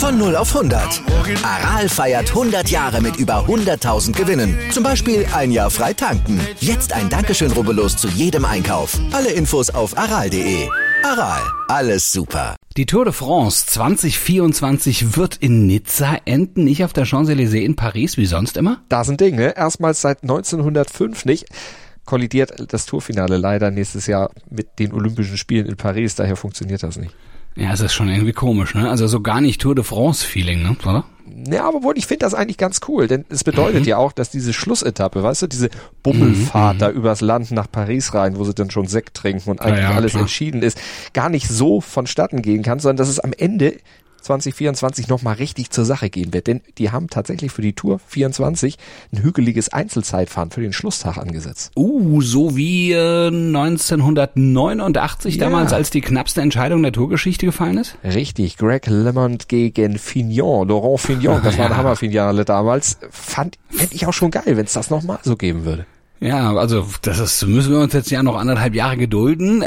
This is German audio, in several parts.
Von 0 auf 100. Aral feiert 100 Jahre mit über 100.000 Gewinnen. Zum Beispiel ein Jahr frei tanken. Jetzt ein Dankeschön, rubbellos zu jedem Einkauf. Alle Infos auf aral.de. Aral, alles super. Die Tour de France 2024 wird in Nizza enden, nicht auf der Champs-Élysées in Paris wie sonst immer? Da sind Dinge. Erstmals seit 1905 nicht kollidiert das Tourfinale leider nächstes Jahr mit den Olympischen Spielen in Paris. Daher funktioniert das nicht. Ja, es ist schon irgendwie komisch, ne? Also so gar nicht Tour de France-Feeling, ne? Oder? Ja, aber wohl, ich finde das eigentlich ganz cool, denn es bedeutet mhm. ja auch, dass diese Schlussetappe, weißt du, diese Bummelfahrt mhm. da übers Land nach Paris rein, wo sie dann schon Sekt trinken und eigentlich ja, ja, alles klar. entschieden ist, gar nicht so vonstatten gehen kann, sondern dass es am Ende 2024 nochmal richtig zur Sache gehen wird. Denn die haben tatsächlich für die Tour 24 ein hügeliges Einzelzeitfahren für den Schlusstag angesetzt. Uh, so wie äh, 1989 ja. damals, als die knappste Entscheidung der Tourgeschichte gefallen ist? Richtig, Greg LeMond gegen Fignon, Laurent Fignon, das war ein Hammerfinale damals. Fand, fände ich auch schon geil, wenn es das nochmal so geben würde. Ja, also das ist, müssen wir uns jetzt ja noch anderthalb Jahre gedulden.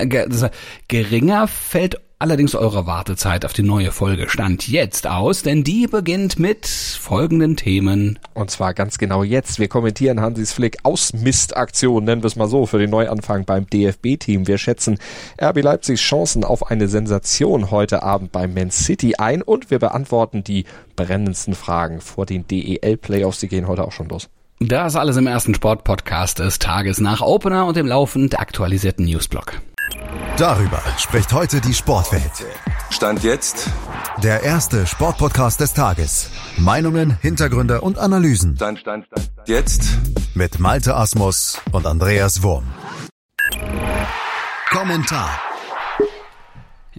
Geringer fällt allerdings eure Wartezeit auf die neue Folge stand jetzt aus, denn die beginnt mit folgenden Themen. Und zwar ganz genau jetzt. Wir kommentieren Hansis Flick Ausmistaktion, nennen wir es mal so, für den Neuanfang beim DFB-Team. Wir schätzen RB Leipzigs Chancen auf eine Sensation heute Abend beim Man City ein und wir beantworten die brennendsten Fragen vor den DEL-Playoffs. Die gehen heute auch schon los. Das alles im ersten Sportpodcast des Tages nach Opener und dem laufend aktualisierten Newsblog. Darüber spricht heute die Sportwelt. Stand jetzt. Der erste Sportpodcast des Tages. Meinungen, Hintergründe und Analysen. Stand, stand, stand, stand. Jetzt. Mit Malte Asmus und Andreas Wurm. Kommentar.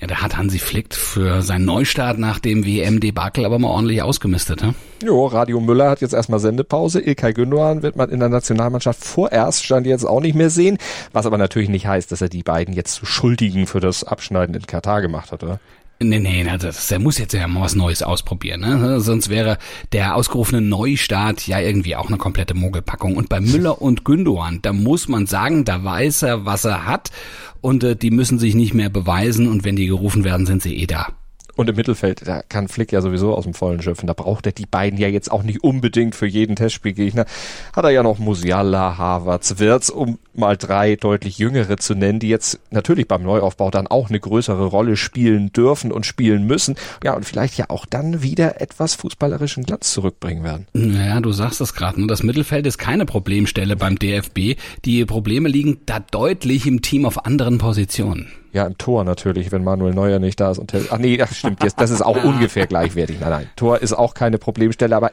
Ja, da hat Hansi Flick für seinen Neustart nach dem WM-Debakel aber mal ordentlich ausgemistet, ne? Jo, Radio Müller hat jetzt erstmal Sendepause. Ilkay Gündogan wird man in der Nationalmannschaft vorerst stand jetzt auch nicht mehr sehen. Was aber natürlich nicht heißt, dass er die beiden jetzt zu Schuldigen für das Abschneiden in Katar gemacht hat, oder? Nee, nee, das, der muss jetzt ja mal was Neues ausprobieren. Ne? Sonst wäre der ausgerufene Neustart ja irgendwie auch eine komplette Mogelpackung. Und bei Müller und Gündogan, da muss man sagen, da weiß er, was er hat. Und äh, die müssen sich nicht mehr beweisen. Und wenn die gerufen werden, sind sie eh da. Und im Mittelfeld, da kann Flick ja sowieso aus dem Vollen schöpfen. Da braucht er die beiden ja jetzt auch nicht unbedingt für jeden Testspielgegner. Hat er ja noch Musiala, Havertz, Wirtz, um mal drei deutlich jüngere zu nennen, die jetzt natürlich beim Neuaufbau dann auch eine größere Rolle spielen dürfen und spielen müssen. Ja, und vielleicht ja auch dann wieder etwas fußballerischen Glanz zurückbringen werden. Naja, du sagst es gerade. Ne? Das Mittelfeld ist keine Problemstelle beim DFB. Die Probleme liegen da deutlich im Team auf anderen Positionen. Ja, im Tor natürlich, wenn Manuel Neuer nicht da ist. Und ach nee, das stimmt jetzt. Das ist auch ungefähr gleichwertig. Nein, nein. Tor ist auch keine Problemstelle, aber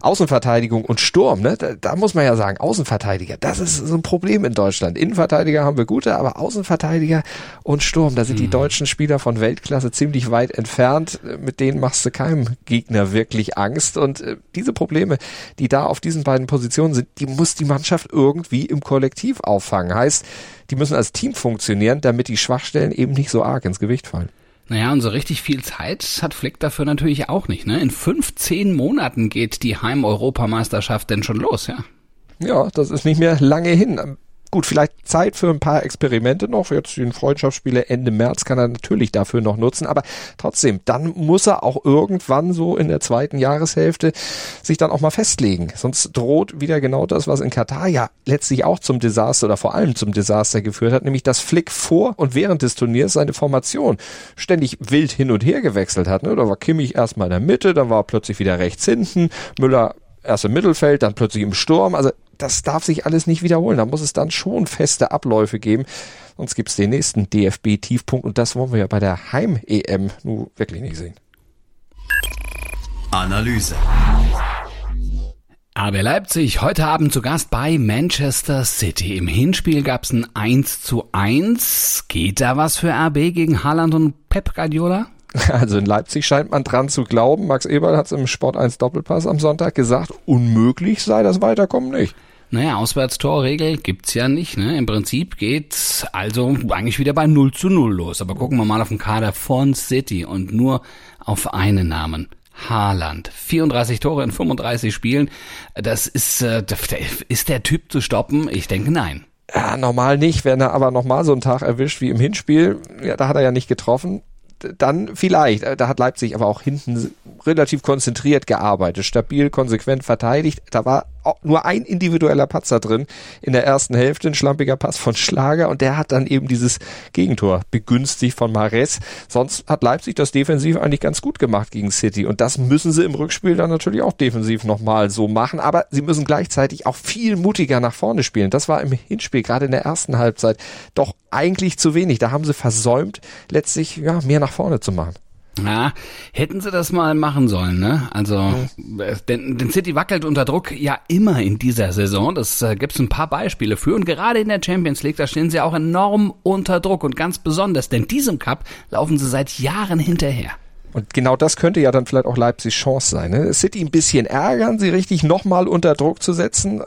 Außenverteidigung und Sturm, ne? Da, da muss man ja sagen, Außenverteidiger, das ist so ein Problem in Deutschland. Innenverteidiger haben wir gute, aber Außenverteidiger und Sturm, da sind mhm. die deutschen Spieler von Weltklasse ziemlich weit entfernt. Mit denen machst du keinem Gegner wirklich Angst. Und äh, diese Probleme, die da auf diesen beiden Positionen sind, die muss die Mannschaft irgendwie im Kollektiv auffangen. Heißt, die müssen als Team funktionieren, damit die Schwachstellen eben nicht so arg ins Gewicht fallen. Naja, und so richtig viel Zeit hat Flick dafür natürlich auch nicht. Ne? In 15 Monaten geht die Heim-Europameisterschaft denn schon los, ja? Ja, das ist nicht mehr lange hin. Gut, vielleicht Zeit für ein paar Experimente noch. Jetzt den Freundschaftsspiele Ende März kann er natürlich dafür noch nutzen. Aber trotzdem, dann muss er auch irgendwann so in der zweiten Jahreshälfte sich dann auch mal festlegen. Sonst droht wieder genau das, was in Katar ja letztlich auch zum Desaster oder vor allem zum Desaster geführt hat, nämlich dass Flick vor und während des Turniers seine Formation ständig wild hin und her gewechselt hat. Ne? Da war Kimmich erstmal in der Mitte, dann war er plötzlich wieder rechts hinten, Müller erst im Mittelfeld, dann plötzlich im Sturm. Also das darf sich alles nicht wiederholen. Da muss es dann schon feste Abläufe geben. Sonst gibt es den nächsten DFB-Tiefpunkt und das wollen wir ja bei der Heim-EM nun wirklich nicht sehen. Analyse. RB Leipzig heute Abend zu Gast bei Manchester City. Im Hinspiel gab es ein 1 zu 1. Geht da was für RB gegen Haaland und Pep Guardiola? Also in Leipzig scheint man dran zu glauben. Max Eberl hat es im Sport 1 Doppelpass am Sonntag gesagt, unmöglich sei das Weiterkommen nicht. Naja, Auswärtstorregel gibt's ja nicht. Ne? Im Prinzip geht's also eigentlich wieder bei 0 zu 0 los. Aber gucken wir mal auf den Kader von City und nur auf einen Namen. Haaland. 34 Tore in 35 Spielen. Das ist, äh, ist der Typ zu stoppen? Ich denke nein. Ja, normal nicht, wenn er aber nochmal so einen Tag erwischt wie im Hinspiel, ja, da hat er ja nicht getroffen, dann vielleicht. Da hat Leipzig aber auch hinten relativ konzentriert gearbeitet, stabil, konsequent verteidigt. Da war nur ein individueller Patzer drin in der ersten Hälfte, ein schlampiger Pass von Schlager und der hat dann eben dieses Gegentor begünstigt von Mares. Sonst hat Leipzig das defensiv eigentlich ganz gut gemacht gegen City und das müssen sie im Rückspiel dann natürlich auch defensiv nochmal so machen, aber sie müssen gleichzeitig auch viel mutiger nach vorne spielen. Das war im Hinspiel, gerade in der ersten Halbzeit, doch eigentlich zu wenig. Da haben sie versäumt, letztlich ja, mehr nach vorne zu machen. Ja, hätten sie das mal machen sollen, ne? Also, äh, denn, denn City wackelt unter Druck ja immer in dieser Saison. Das äh, gibt's ein paar Beispiele für. Und gerade in der Champions League, da stehen sie auch enorm unter Druck. Und ganz besonders, denn diesem Cup laufen sie seit Jahren hinterher. Und genau das könnte ja dann vielleicht auch Leipzigs Chance sein. Ne? City ein bisschen ärgern, sie richtig nochmal unter Druck zu setzen.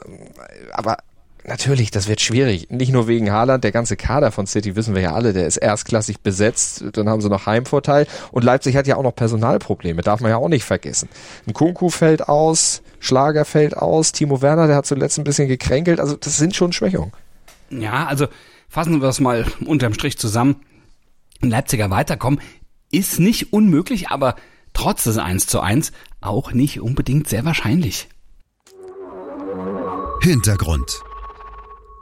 Aber Natürlich, das wird schwierig. Nicht nur wegen Haaland, der ganze Kader von City wissen wir ja alle, der ist erstklassig besetzt, dann haben sie noch Heimvorteil und Leipzig hat ja auch noch Personalprobleme, darf man ja auch nicht vergessen. Ein Kunku fällt aus, Schlager fällt aus, Timo Werner, der hat zuletzt ein bisschen gekränkelt, also das sind schon Schwächungen. Ja, also fassen wir es mal unterm Strich zusammen. Ein Leipziger weiterkommen ist nicht unmöglich, aber trotz des 1 zu 1 auch nicht unbedingt sehr wahrscheinlich. Hintergrund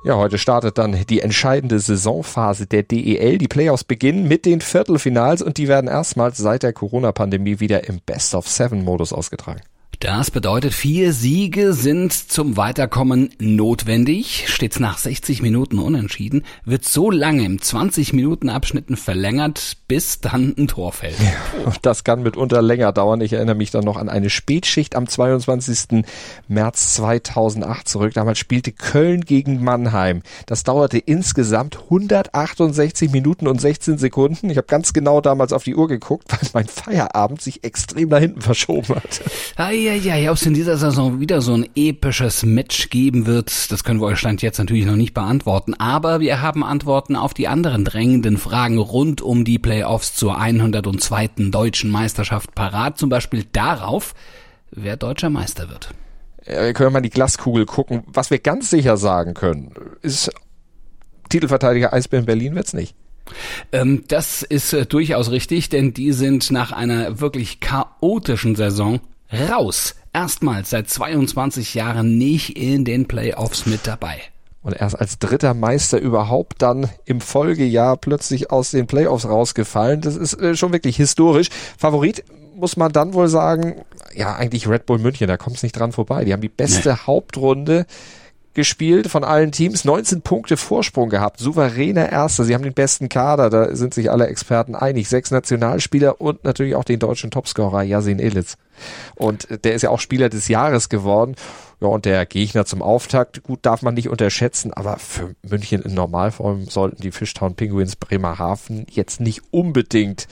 ja, heute startet dann die entscheidende Saisonphase der DEL. Die Playoffs beginnen mit den Viertelfinals und die werden erstmals seit der Corona-Pandemie wieder im Best-of-Seven-Modus ausgetragen. Das bedeutet, vier Siege sind zum Weiterkommen notwendig. Stets nach 60 Minuten unentschieden, wird so lange im 20-Minuten-Abschnitten verlängert, bis dann ein Tor fällt. Ja, das kann mitunter länger dauern. Ich erinnere mich dann noch an eine Spätschicht am 22. März 2008 zurück. Damals spielte Köln gegen Mannheim. Das dauerte insgesamt 168 Minuten und 16 Sekunden. Ich habe ganz genau damals auf die Uhr geguckt, weil mein Feierabend sich extrem nach hinten verschoben hat. Ah, ja, ja, ob es in dieser Saison wieder so ein episches Match geben wird, das können wir euch Stand jetzt natürlich noch nicht beantworten. Aber wir haben Antworten auf die anderen drängenden Fragen rund um die Playoffs zur 102. deutschen Meisterschaft parat. Zum Beispiel darauf, wer deutscher Meister wird. Ja, wir können mal die Glaskugel gucken. Was wir ganz sicher sagen können, ist Titelverteidiger Eisbären Berlin wird's nicht. Ähm, das ist äh, durchaus richtig, denn die sind nach einer wirklich chaotischen Saison raus. Erstmals seit 22 Jahren nicht in den Playoffs mit dabei. Und erst als dritter Meister überhaupt dann im Folgejahr plötzlich aus den Playoffs rausgefallen. Das ist äh, schon wirklich historisch. Favorit muss man dann wohl sagen, ja, eigentlich Red Bull München, da kommt es nicht dran vorbei. Die haben die beste nee. Hauptrunde gespielt von allen Teams, 19 Punkte Vorsprung gehabt, souveräner Erster. Sie haben den besten Kader, da sind sich alle Experten einig. Sechs Nationalspieler und natürlich auch den deutschen Topscorer Yasin Ilitz. Und der ist ja auch Spieler des Jahres geworden. Ja, und der Gegner zum Auftakt, gut, darf man nicht unterschätzen, aber für München in Normalform sollten die Fishtown Penguins Bremerhaven jetzt nicht unbedingt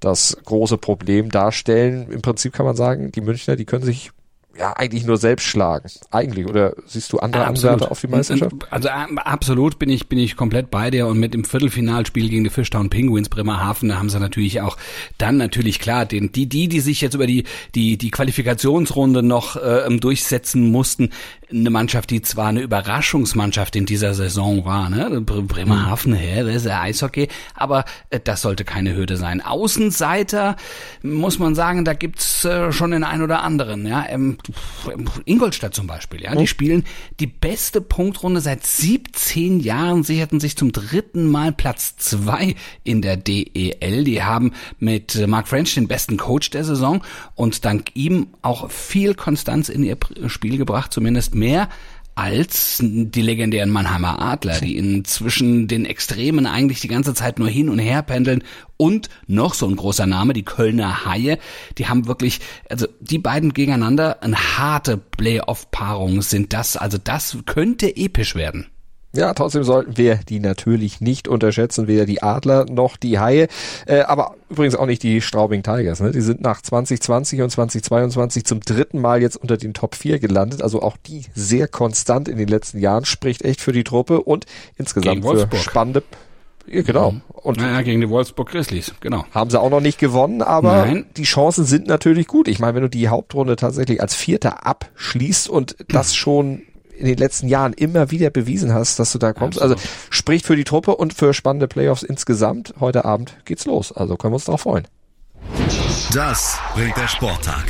das große Problem darstellen. Im Prinzip kann man sagen, die Münchner, die können sich ja eigentlich nur selbst schlagen. Eigentlich. Oder siehst du andere absolut. Anwärter auf die Meisterschaft? Also äh, absolut bin ich, bin ich komplett bei dir und mit dem Viertelfinalspiel gegen die Fishtown Penguins Bremerhaven, da haben sie natürlich auch dann natürlich klar, den, die, die, die sich jetzt über die, die, die Qualifikationsrunde noch äh, durchsetzen mussten, eine Mannschaft, die zwar eine Überraschungsmannschaft in dieser Saison war, ne? Bremerhaven, mhm. hä, das ist ja Eishockey, aber äh, das sollte keine Hürde sein. Außenseiter muss man sagen, da gibt's äh, schon den einen oder anderen, ja. Ähm, Ingolstadt zum Beispiel, ja, die mhm. spielen die beste Punktrunde seit 17 Jahren, sicherten sich zum dritten Mal Platz zwei in der DEL. Die haben mit äh, Mark French den besten Coach der Saison und dank ihm auch viel Konstanz in ihr Spiel gebracht, zumindest mehr als die legendären Mannheimer Adler, die inzwischen den Extremen eigentlich die ganze Zeit nur hin und her pendeln. Und noch so ein großer Name, die Kölner Haie, die haben wirklich, also die beiden gegeneinander, eine harte Playoff-Paarung sind das, also das könnte episch werden. Ja, trotzdem sollten wir die natürlich nicht unterschätzen, weder die Adler noch die Haie, äh, aber übrigens auch nicht die Straubing Tigers. Ne? Die sind nach 2020 und 2022 zum dritten Mal jetzt unter den Top 4 gelandet, also auch die sehr konstant in den letzten Jahren, spricht echt für die Truppe und insgesamt für spannende ja, genau. Mhm. Und naja, gegen die Wolfsburg Grizzlies, genau. Haben sie auch noch nicht gewonnen, aber Nein. die Chancen sind natürlich gut. Ich meine, wenn du die Hauptrunde tatsächlich als Vierter abschließt und das schon in den letzten Jahren immer wieder bewiesen hast, dass du da kommst. Also spricht für die Truppe und für spannende Playoffs insgesamt. Heute Abend geht's los. Also können wir uns darauf freuen. Das bringt der Sporttag.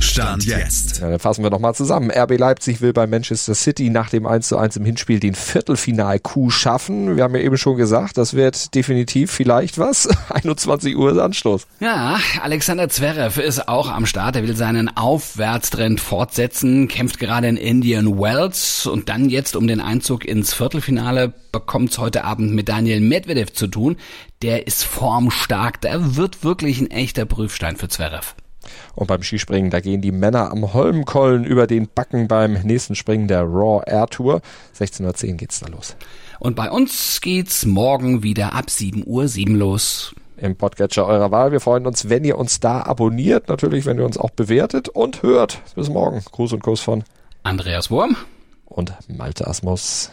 Stand jetzt. Ja, dann fassen wir nochmal zusammen. RB Leipzig will bei Manchester City nach dem 1 zu 1 im Hinspiel den Viertelfinal-Coup schaffen. Wir haben ja eben schon gesagt, das wird definitiv vielleicht was. 21 Uhr ist Anstoß. Ja, Alexander Zverev ist auch am Start. Er will seinen Aufwärtstrend fortsetzen, kämpft gerade in Indian Wells und dann jetzt um den Einzug ins Viertelfinale bekommt es heute Abend mit Daniel Medvedev zu tun. Der ist formstark. Der wird wirklich ein echter Prüfstein für Zverev. Und beim Skispringen, da gehen die Männer am Holmkollen über den Backen beim nächsten Springen der Raw Air Tour. 16.10 Uhr geht's da los. Und bei uns geht's morgen wieder ab 7 Uhr 7 los. Im Podcatcher eurer Wahl. Wir freuen uns, wenn ihr uns da abonniert. Natürlich, wenn ihr uns auch bewertet und hört. Bis morgen. Gruß und Kuss von Andreas Wurm und Malte Asmus.